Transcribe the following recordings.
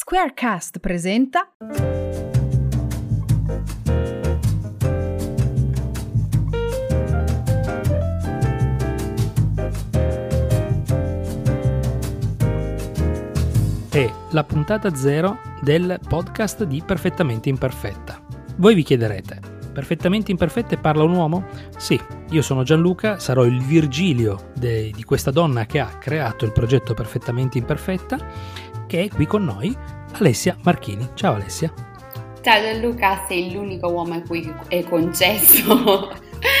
Squarecast presenta È la puntata zero del podcast di Perfettamente Imperfetta. Voi vi chiederete, perfettamente imperfette parla un uomo? Sì, io sono Gianluca, sarò il Virgilio de, di questa donna che ha creato il progetto Perfettamente Imperfetta, che è qui con noi, Alessia Marchini. Ciao Alessia. Ciao Gianluca, sei l'unico uomo a cui è concesso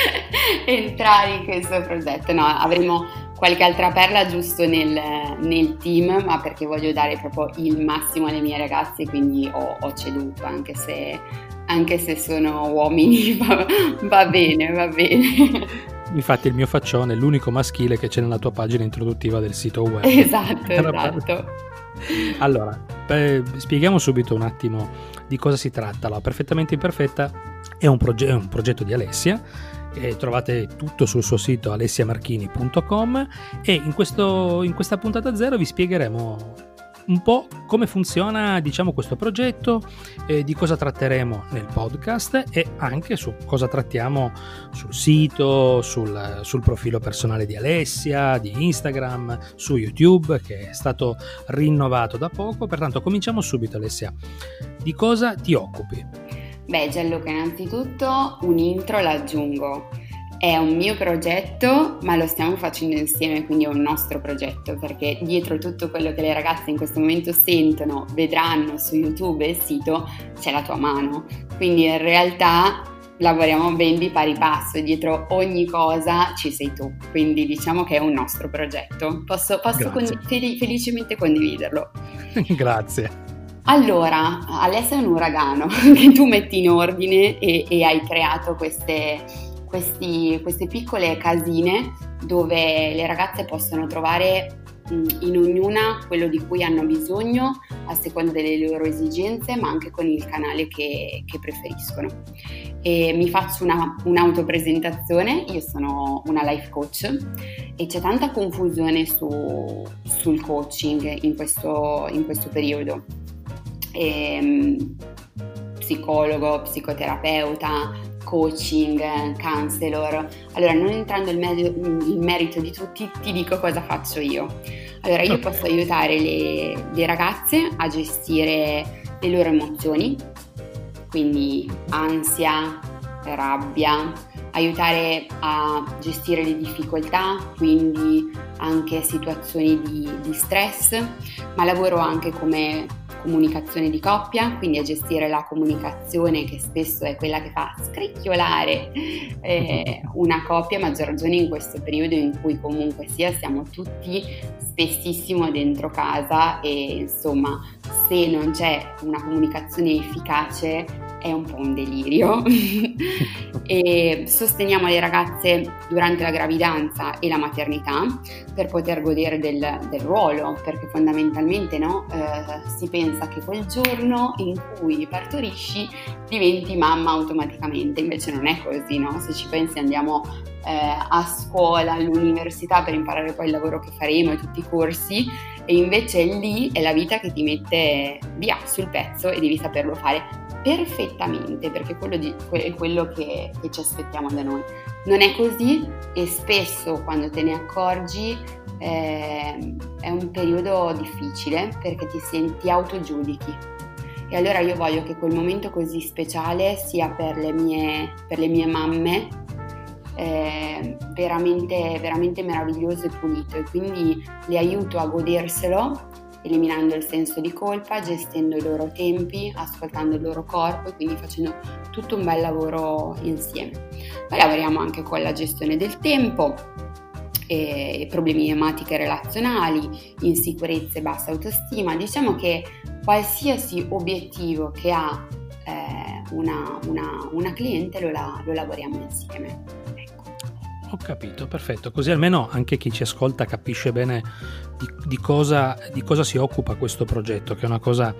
entrare in questo progetto. No, avremo qualche altra perla giusto nel, nel, team, ma perché voglio dare proprio il massimo alle mie ragazze, quindi ho, ho ceduto, anche se, anche se, sono uomini, va, va bene, va bene. Infatti il mio faccione è l'unico maschile che c'è nella tua pagina introduttiva del sito web. Esatto, esatto. Allora, beh, spieghiamo subito un attimo di cosa si tratta. Allora, Perfettamente Imperfetta è un, proge- è un progetto di Alessia eh, trovate tutto sul suo sito alessiamarchini.com e in, questo, in questa puntata zero vi spiegheremo un po' come funziona diciamo questo progetto, eh, di cosa tratteremo nel podcast e anche su cosa trattiamo sul sito, sul, sul, profilo personale di Alessia, di Instagram, su YouTube che è stato rinnovato da poco. Pertanto cominciamo subito Alessia. Di cosa ti occupi? Beh, Gianluca, innanzitutto un intro l'aggiungo. È un mio progetto, ma lo stiamo facendo insieme, quindi è un nostro progetto, perché dietro tutto quello che le ragazze in questo momento sentono, vedranno su YouTube e il sito, c'è la tua mano. Quindi in realtà lavoriamo ben di pari passo e dietro ogni cosa ci sei tu, quindi diciamo che è un nostro progetto. Posso, posso con- fel- felicemente condividerlo. Grazie. Allora, Alessia è un uragano che tu metti in ordine e, e hai creato queste, questi, queste piccole casine dove le ragazze possono trovare in ognuna quello di cui hanno bisogno a seconda delle loro esigenze, ma anche con il canale che, che preferiscono. E mi faccio una, un'autopresentazione, io sono una life coach e c'è tanta confusione su, sul coaching in questo, in questo periodo ehm, psicologo, psicoterapeuta, coaching, counselor. Allora, non entrando nel merito di tutti, ti dico cosa faccio io. Allora, io posso aiutare le, le ragazze a gestire le loro emozioni, quindi ansia, rabbia, aiutare a gestire le difficoltà, quindi anche situazioni di, di stress, ma lavoro anche come comunicazione di coppia, quindi a gestire la comunicazione che spesso è quella che fa scricchiolare eh, una coppia, maggior ragione in questo periodo in cui comunque sia siamo tutti spessissimo dentro casa e insomma se non c'è una comunicazione efficace è un po' un delirio e sosteniamo le ragazze durante la gravidanza e la maternità per poter godere del, del ruolo perché fondamentalmente no, eh, si pensa che quel giorno in cui partorisci diventi mamma automaticamente invece non è così no? se ci pensi andiamo eh, a scuola, all'università per imparare poi il lavoro che faremo e tutti i corsi e invece lì è la vita che ti mette via sul pezzo e devi saperlo fare perfettamente perché quello di, è quello che, che ci aspettiamo da noi. Non è così e spesso quando te ne accorgi eh, è un periodo difficile perché ti senti autogiudichi. E allora io voglio che quel momento così speciale sia per le mie, per le mie mamme eh, veramente, veramente meraviglioso e pulito e quindi le aiuto a goderselo eliminando il senso di colpa, gestendo i loro tempi, ascoltando il loro corpo e quindi facendo tutto un bel lavoro insieme. Poi lavoriamo anche con la gestione del tempo, eh, problemi ematiche relazionali, insicurezze, bassa autostima. Diciamo che qualsiasi obiettivo che ha eh, una, una, una, cliente lo, la, lo lavoriamo insieme. Ho capito, perfetto. Così almeno anche chi ci ascolta capisce bene di, di, cosa, di cosa, si occupa questo progetto, che è una cosa,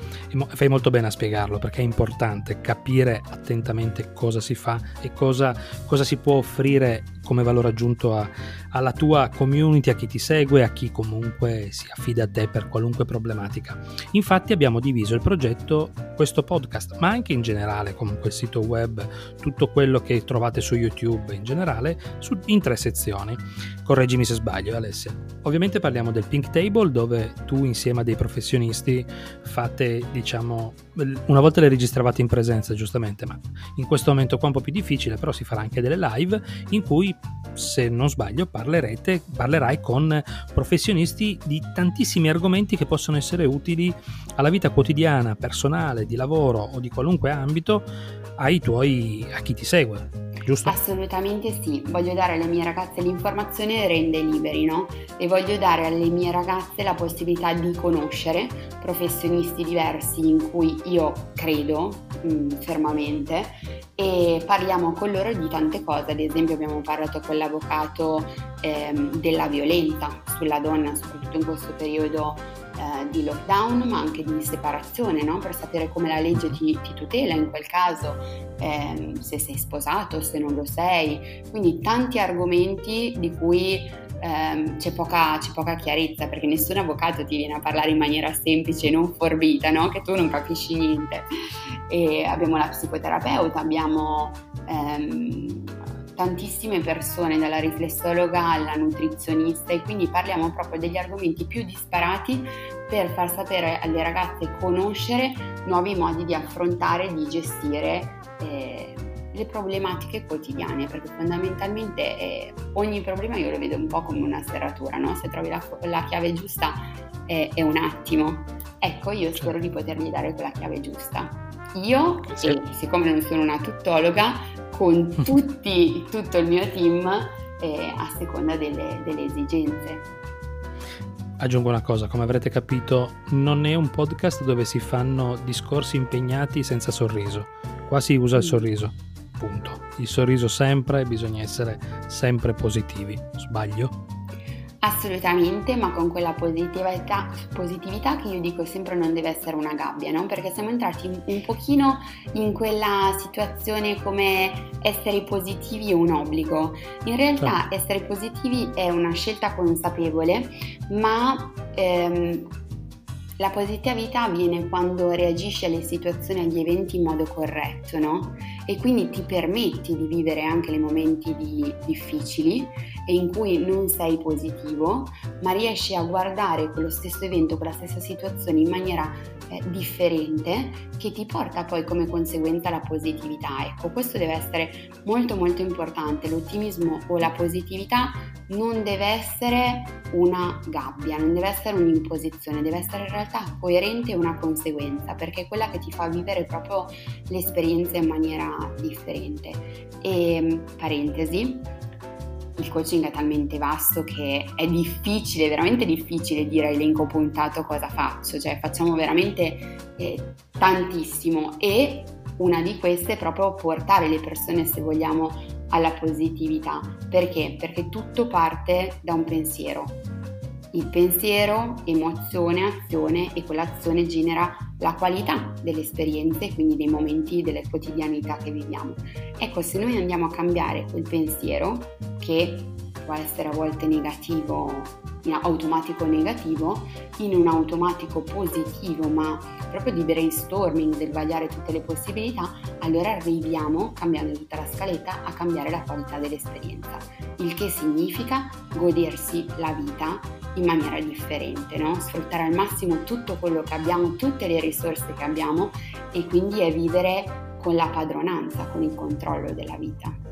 fai molto bene a spiegarlo, perché è importante capire attentamente cosa si fa e cosa, cosa si può offrire come valore aggiunto a, alla tua community, a chi ti segue, a chi comunque si affida a te per qualunque problematica. Infatti abbiamo diviso il progetto, questo podcast, ma anche in generale, comunque il sito web, tutto quello che trovate su YouTube in generale, su, in tre sezioni. Correggimi se sbaglio, Alessia. Ovviamente parliamo del Pink Table, dove tu insieme a dei professionisti fate, diciamo, una volta le registravate in presenza, giustamente, ma in questo momento qua è un po' più difficile, però si farà anche delle live in cui se non sbaglio, parlerete, parlerai con professionisti di tantissimi argomenti che possono essere utili alla vita quotidiana, personale, di lavoro o di qualunque ambito ai tuoi, a chi ti segue. Giusto? Assolutamente sì, voglio dare alle mie ragazze l'informazione rende liberi, no? E voglio dare alle mie ragazze la possibilità di conoscere professionisti diversi in cui io credo mh, mm, fermamente e parliamo con loro di tante cose, ad esempio abbiamo parlato con l'avvocato ehm, della violenza sulla donna, soprattutto in questo periodo eh, di lockdown, ma anche di separazione, no? per sapere come la legge ti, ti tutela in quel caso, ehm, se sei sposato, se non lo sei, quindi tanti argomenti di cui ehm, c'è, poca, c'è, poca, chiarezza perché nessun avvocato ti viene a parlare in maniera semplice, non forbita, no? che tu non capisci niente. E abbiamo la psicoterapeuta, abbiamo ehm, tantissime persone, dalla riflessologa alla nutrizionista e quindi parliamo proprio degli argomenti più disparati per far sapere alle ragazze conoscere nuovi modi di affrontare, di gestire. Eh, le problematiche quotidiane, perché fondamentalmente eh, ogni problema io lo vedo un po' come una serratura, no? se trovi la, la chiave giusta è, è, un attimo. Ecco, io spero di potergli dare quella chiave giusta. Io, sì. e siccome non sono una tuttologa, con tutti, tutto il mio team eh, a seconda delle, delle esigenze. Aggiungo una cosa, come avrete capito, non è un podcast dove si fanno discorsi impegnati senza sorriso. Qua si usa il mm. sorriso punto. Il sorriso sempre, bisogna essere sempre positivi. Sbaglio? Assolutamente, ma con quella positività, positività, che io dico sempre non deve essere una gabbia, no? Perché siamo entrati un pochino in quella situazione come essere positivi è un obbligo. In realtà certo. essere positivi è una scelta consapevole, ma ehm, la positività avviene quando reagisci alle situazioni e agli eventi in modo corretto, no? E quindi ti permetti di vivere anche i momenti di, difficili e in cui non sei positivo, ma riesci a guardare quello stesso evento, quella stessa situazione in maniera eh, differente che ti porta poi come conseguenza la positività. Ecco, questo deve essere molto molto importante. L'ottimismo o la positività non deve essere una gabbia, non deve essere un'imposizione, deve essere in realtà coerente e una conseguenza, perché è quella che ti fa vivere proprio l'esperienza in maniera differente. E parentesi, il coaching è talmente vasto che è difficile, veramente difficile dire a elenco puntato cosa faccio, cioè facciamo veramente eh, tantissimo e una di queste è proprio portare le persone, se vogliamo, alla positività. Perché? Perché tutto parte da un pensiero. Il pensiero, emozione, azione e quell'azione genera la qualità delle esperienze, quindi dei momenti, delle quotidianità che viviamo. Ecco, se noi andiamo a cambiare quel pensiero, che può essere a volte negativo, automatico negativo, in un automatico positivo, ma proprio di brainstorming, del vagliare tutte le possibilità, allora arriviamo, cambiando tutta la scaletta, a cambiare la qualità dell'esperienza. Il che significa godersi la vita in maniera differente, no? sfruttare al massimo tutto quello che abbiamo, tutte le risorse che abbiamo e quindi è vivere con la padronanza, con il controllo della vita.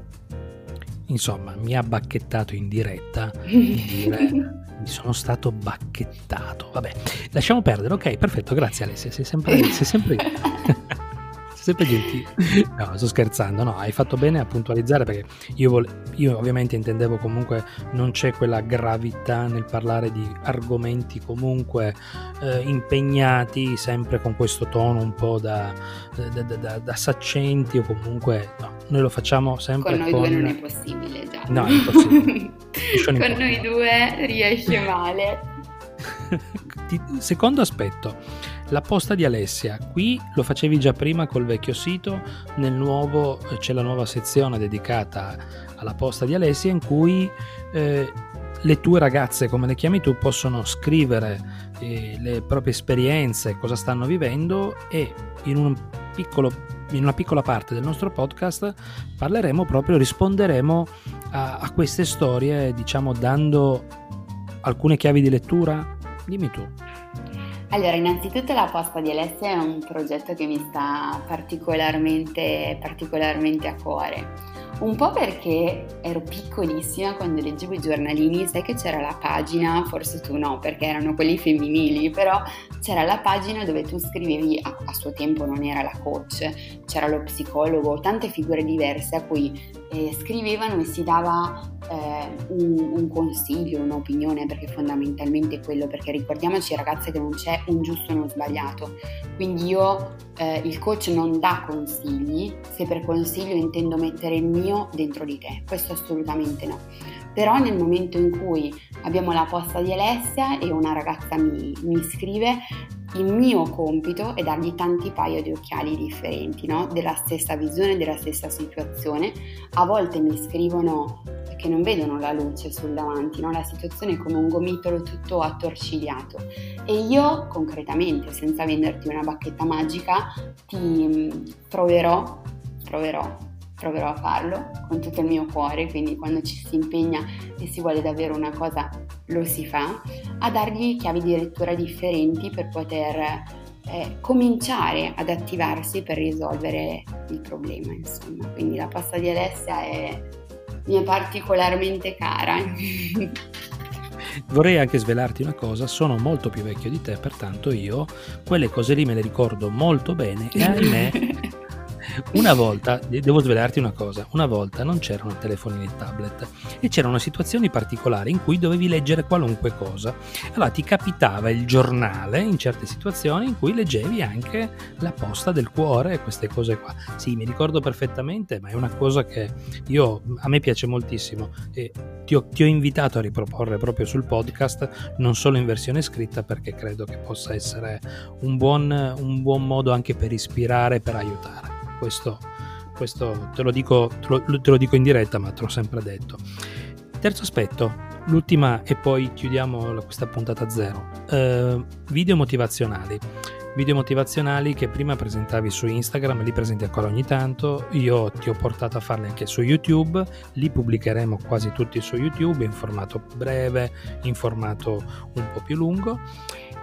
Insomma, mi ha bacchettato in diretta di dire mi sono stato bacchettato. Vabbè, lasciamo perdere. Ok, perfetto, grazie Alessia, sei sempre, sei sempre, sempre gentile. No, sto scherzando, no, hai fatto bene a puntualizzare perché io, vole- io ovviamente intendevo comunque non c'è quella gravità nel parlare di argomenti comunque eh, impegnati, sempre con questo tono un po' da, da, da, da, saccenti o comunque no, noi lo facciamo sempre con noi con... due non è possibile già. No, è impossibile. con noi due riesce male. Secondo aspetto, la posta di Alessia, qui lo facevi già prima col vecchio sito, nel nuovo eh, c'è la nuova sezione dedicata alla posta di Alessia in cui eh, le tue ragazze, come le chiami tu, possono scrivere eh, le proprie esperienze, cosa stanno vivendo e in un piccolo in una piccola parte del nostro podcast parleremo proprio, risponderemo a, a queste storie, diciamo dando alcune chiavi di lettura. Dimmi tu. Allora, innanzitutto la posta di Alessia è un progetto che mi sta particolarmente, particolarmente a cuore. Un po' perché ero piccolissima quando leggevo i giornalini, sai che c'era la pagina, forse tu no, perché erano quelli femminili, però c'era la pagina dove tu scrivevi, a, a suo tempo non era la coach, c'era lo psicologo, tante figure diverse a cui eh, scrivevano e si dava eh, un, un, consiglio, un'opinione, perché fondamentalmente è quello, perché ricordiamoci ragazze che non c'è un giusto o uno sbagliato, quindi io, eh, il coach non dà consigli, se per consiglio intendo mettere il mio dentro di te, questo assolutamente no. Però nel momento in cui abbiamo la posta di Alessia e una ragazza mi, mi scrive, il mio compito è dargli tanti paio di occhiali differenti, no? della stessa visione, della stessa situazione. A volte mi scrivono che non vedono la luce sul davanti, no? la situazione è come un gomitolo tutto attorcigliato e io concretamente, senza venderti una bacchetta magica, ti mm, proverò, proverò proverò a farlo con tutto il mio cuore, quindi quando ci si impegna e si vuole davvero una cosa lo si fa, a dargli chiavi di lettura differenti per poter eh, cominciare ad attivarsi per risolvere il problema, insomma. Quindi la pasta di Alessia è, mi è particolarmente cara. Vorrei anche svelarti una cosa, sono molto più vecchio di te, pertanto io quelle cose lì me le ricordo molto bene e ahimè Una volta, devo svelarti una cosa, una volta non c'erano telefonini e tablet e c'erano situazioni particolari in cui dovevi leggere qualunque cosa. Allora ti capitava il giornale in certe situazioni in cui leggevi anche la posta del cuore e queste cose qua. Sì, mi ricordo perfettamente, ma è una cosa che io, a me piace moltissimo e ti ho, ti ho invitato a riproporre proprio sul podcast, non solo in versione scritta perché credo che possa essere un buon, un buon modo anche per ispirare, per aiutare. Questo, questo te, lo dico, te, lo, te lo dico in diretta, ma te l'ho sempre detto. Terzo aspetto, l'ultima e poi chiudiamo questa puntata zero. Uh, video motivazionali. Video motivazionali che prima presentavi su Instagram, li presenti ancora ogni tanto. Io ti ho portato a farli anche su YouTube, li pubblicheremo quasi tutti su YouTube in formato breve, in formato un po' più lungo.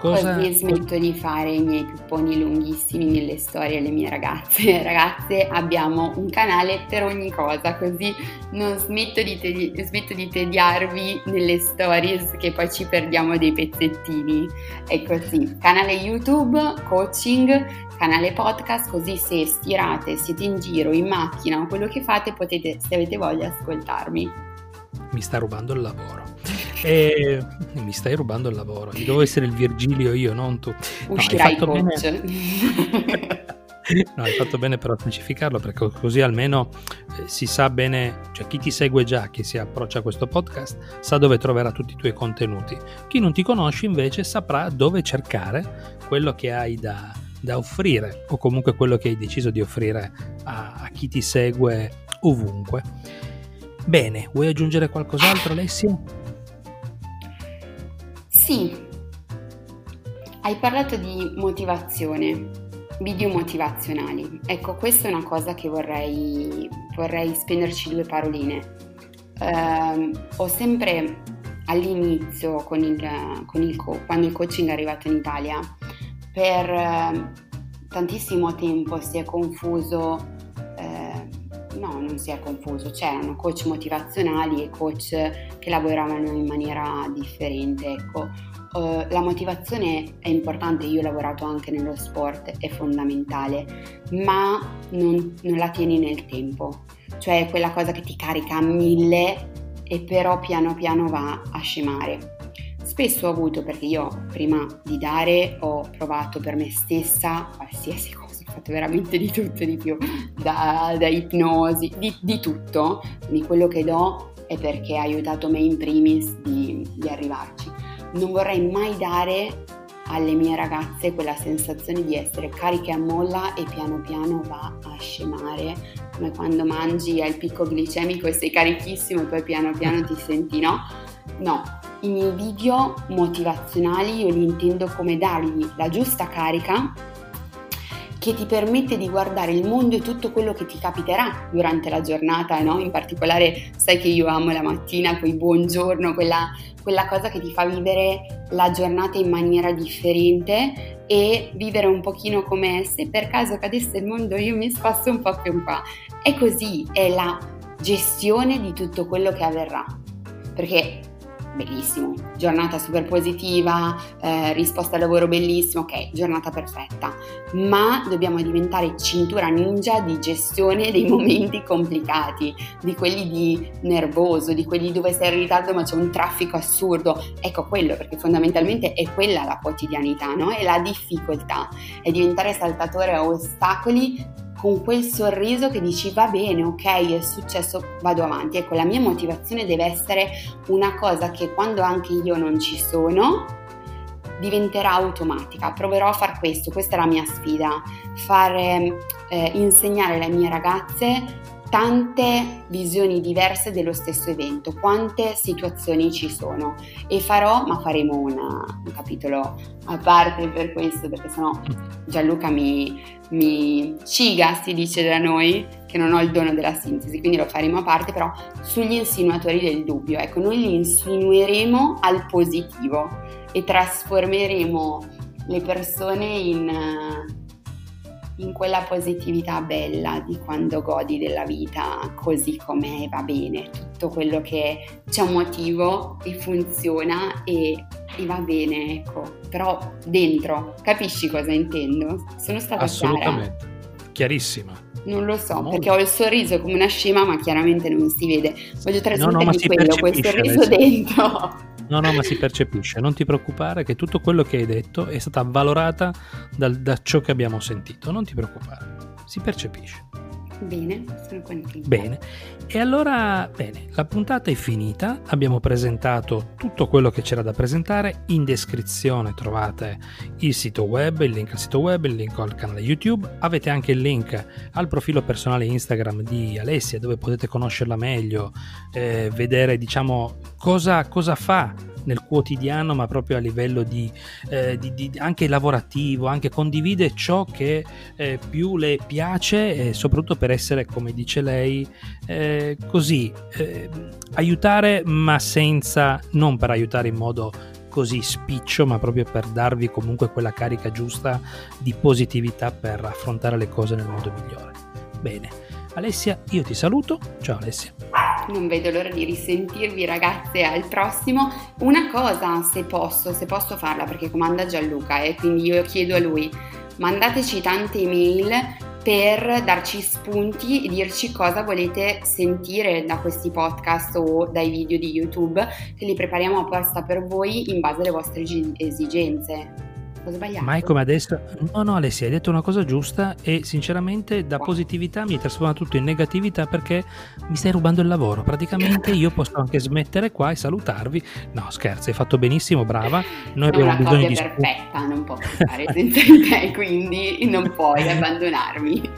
Cosa... Così smetto di fare i miei pipponi lunghissimi nelle storie alle mie ragazze. Ragazze, abbiamo un canale per ogni cosa, così non smetto di, tedi- smetto di tediarvi nelle stories che poi ci perdiamo dei pezzettini. È così. Canale YouTube, coaching, canale podcast, così se stirate, siete in giro, in macchina o quello che fate, potete, se avete voglia, ascoltarmi. Mi sta rubando il lavoro. E mi stai rubando il lavoro. Devo essere il Virgilio io, non tu. Uscirai no, hai fatto bene. No, hai fatto bene però a specificarlo perché così almeno eh, si sa bene, cioè chi ti segue già, chi si approccia a questo podcast, sa dove troverà tutti i tuoi contenuti. Chi non ti conosce invece saprà dove cercare quello che hai da, da offrire o comunque quello che hai deciso di offrire a, a chi ti segue ovunque. Bene, vuoi aggiungere qualcos'altro Alessio? Sì, hai parlato di motivazione, video motivazionali. Ecco, questa è una cosa che vorrei, vorrei spenderci due paroline. Uh, ho sempre all'inizio, con il, con il quando il coaching è arrivato in Italia, per uh, tantissimo tempo si è confuso No, non si è confuso, c'erano coach motivazionali e coach che lavoravano in maniera differente, ecco. Uh, la motivazione è importante, io ho lavorato anche nello sport, è fondamentale, ma non, non la tieni nel tempo, cioè quella cosa che ti carica a mille e però piano piano va a scemare. Spesso ho avuto, perché io prima di dare ho provato per me stessa qualsiasi cosa fatto veramente di tutto e di più, da, da ipnosi, di, di, tutto, quindi quello che do è perché ha aiutato me in primis di, di arrivarci. Non vorrei mai dare alle mie ragazze quella sensazione di essere cariche a molla e piano piano va a scemare, come quando mangi al picco glicemico e sei carichissimo e poi piano piano ti senti no. No, i miei video motivazionali io li intendo come dargli la giusta carica che ti permette di guardare il mondo e tutto quello che ti capiterà durante la giornata, no? In particolare sai che io amo la mattina, quei buongiorno, quella, quella cosa che ti fa vivere la giornata in maniera differente e vivere un pochino come se per caso cadesse il mondo io mi spasso un po' più qua. È così, è la gestione di tutto quello che avverrà. Perché bellissimo, giornata super positiva, eh, risposta al lavoro bellissimo, ok, giornata perfetta, ma dobbiamo diventare cintura ninja di gestione dei momenti complicati, di quelli di nervoso, di quelli dove sei in ritardo ma c'è un traffico assurdo, ecco quello perché fondamentalmente è quella la quotidianità, no? È la difficoltà, è diventare saltatore a ostacoli con quel sorriso che dici va bene, ok, è successo, vado avanti. Ecco, la mia motivazione deve essere una cosa che quando anche io non ci sono diventerà automatica. Proverò a fare questo, questa è la mia sfida, fare, eh, insegnare alle mie ragazze tante visioni diverse dello stesso evento, quante situazioni ci sono. E farò, ma faremo una, un capitolo a parte per questo perché sennò Gianluca mi, mi ciga, si dice da noi, che non ho il dono della sintesi, quindi lo faremo a parte, però sugli insinuatori del dubbio, ecco, noi li insinueremo al positivo e trasformeremo le persone in in quella positività bella di quando godi della vita così com'è, va bene, tutto quello che c'è un motivo e funziona e, e va bene, ecco, però dentro, capisci cosa intendo? Sono stata Assolutamente, chiara? chiarissima. Non lo so, Molto. perché ho il sorriso come una scema, ma chiaramente non si vede. Voglio trasmettermi no, no, quello, quel sorriso dentro. No, no, ma si percepisce. Non ti preoccupare che tutto quello che hai detto è stata valorata dal, da ciò che abbiamo sentito. Non ti preoccupare, si percepisce. Bene, sono contenta. Bene, e allora, bene, la puntata è finita, abbiamo presentato tutto quello che c'era da presentare, in descrizione trovate il sito web, il link al sito web, il link al canale YouTube, avete anche il link al profilo personale Instagram di Alessia dove potete conoscerla meglio, eh, vedere diciamo cosa, cosa fa nel quotidiano, ma proprio a livello di, eh, di, di anche lavorativo, anche condivide ciò che eh, più le piace e soprattutto per essere, come dice lei, eh, così, eh, aiutare ma senza, non per aiutare in modo così spiccio, ma proprio per darvi comunque quella carica giusta di positività per affrontare le cose nel modo migliore. Bene, Alessia, io ti saluto. Ciao Alessia. Non vedo l'ora di risentirvi ragazze al prossimo. Una cosa, se posso, se posso farla, perché comanda Gianluca e eh, quindi io chiedo a lui, mandateci tante email per darci spunti e dirci cosa volete sentire da questi podcast o dai video di YouTube che li prepariamo apposta per voi in base alle vostre esigenze. Ho sbagliato. Mai come adesso. No, no, Alessia, hai detto una cosa giusta e sinceramente da positività mi trasforma tutto in negatività perché mi stai rubando il lavoro. Praticamente io posso anche smettere qua e salutarvi. No, scherzo, hai fatto benissimo, brava. Noi Sono abbiamo bisogno di perfetta, non posso fare senza di te, quindi non puoi abbandonarmi.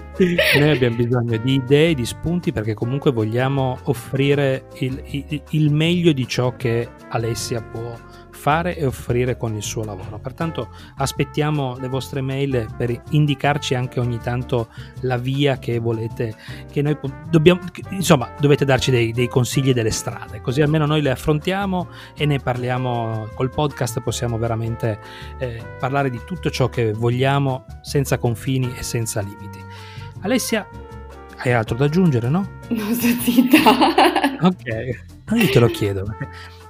Noi abbiamo bisogno di idee, di spunti perché comunque vogliamo offrire il, il, il meglio di ciò che Alessia può fare e offrire con il suo lavoro. Pertanto aspettiamo le vostre mail per indicarci anche ogni tanto la via che volete, che noi dobbiamo, insomma, dovete darci dei, dei consigli delle strade, così almeno noi le affrontiamo e ne parliamo col podcast, possiamo veramente eh, parlare di tutto ciò che vogliamo senza confini e senza limiti. Alessia, Hai altro da aggiungere, no? Non sto zitta. ok, io te lo chiedo.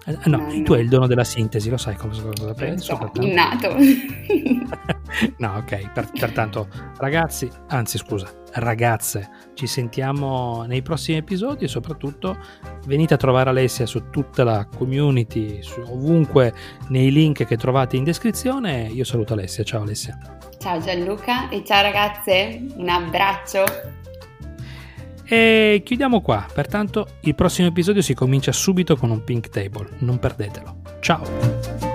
Eh, no, no, tu hai il dono della sintesi, lo sai cosa, cosa penso. So, innato. no, ok, per, pertanto ragazzi, anzi scusa, ragazze, ci sentiamo nei prossimi episodi e soprattutto venite a trovare Alessia su tutta la community, su, ovunque nei link che trovate in descrizione. Io saluto Alessia, ciao Alessia. Ciao Gianluca e ciao ragazze, un abbraccio. E chiudiamo qua, pertanto il prossimo episodio si comincia subito con un pink table, non perdetelo. Ciao!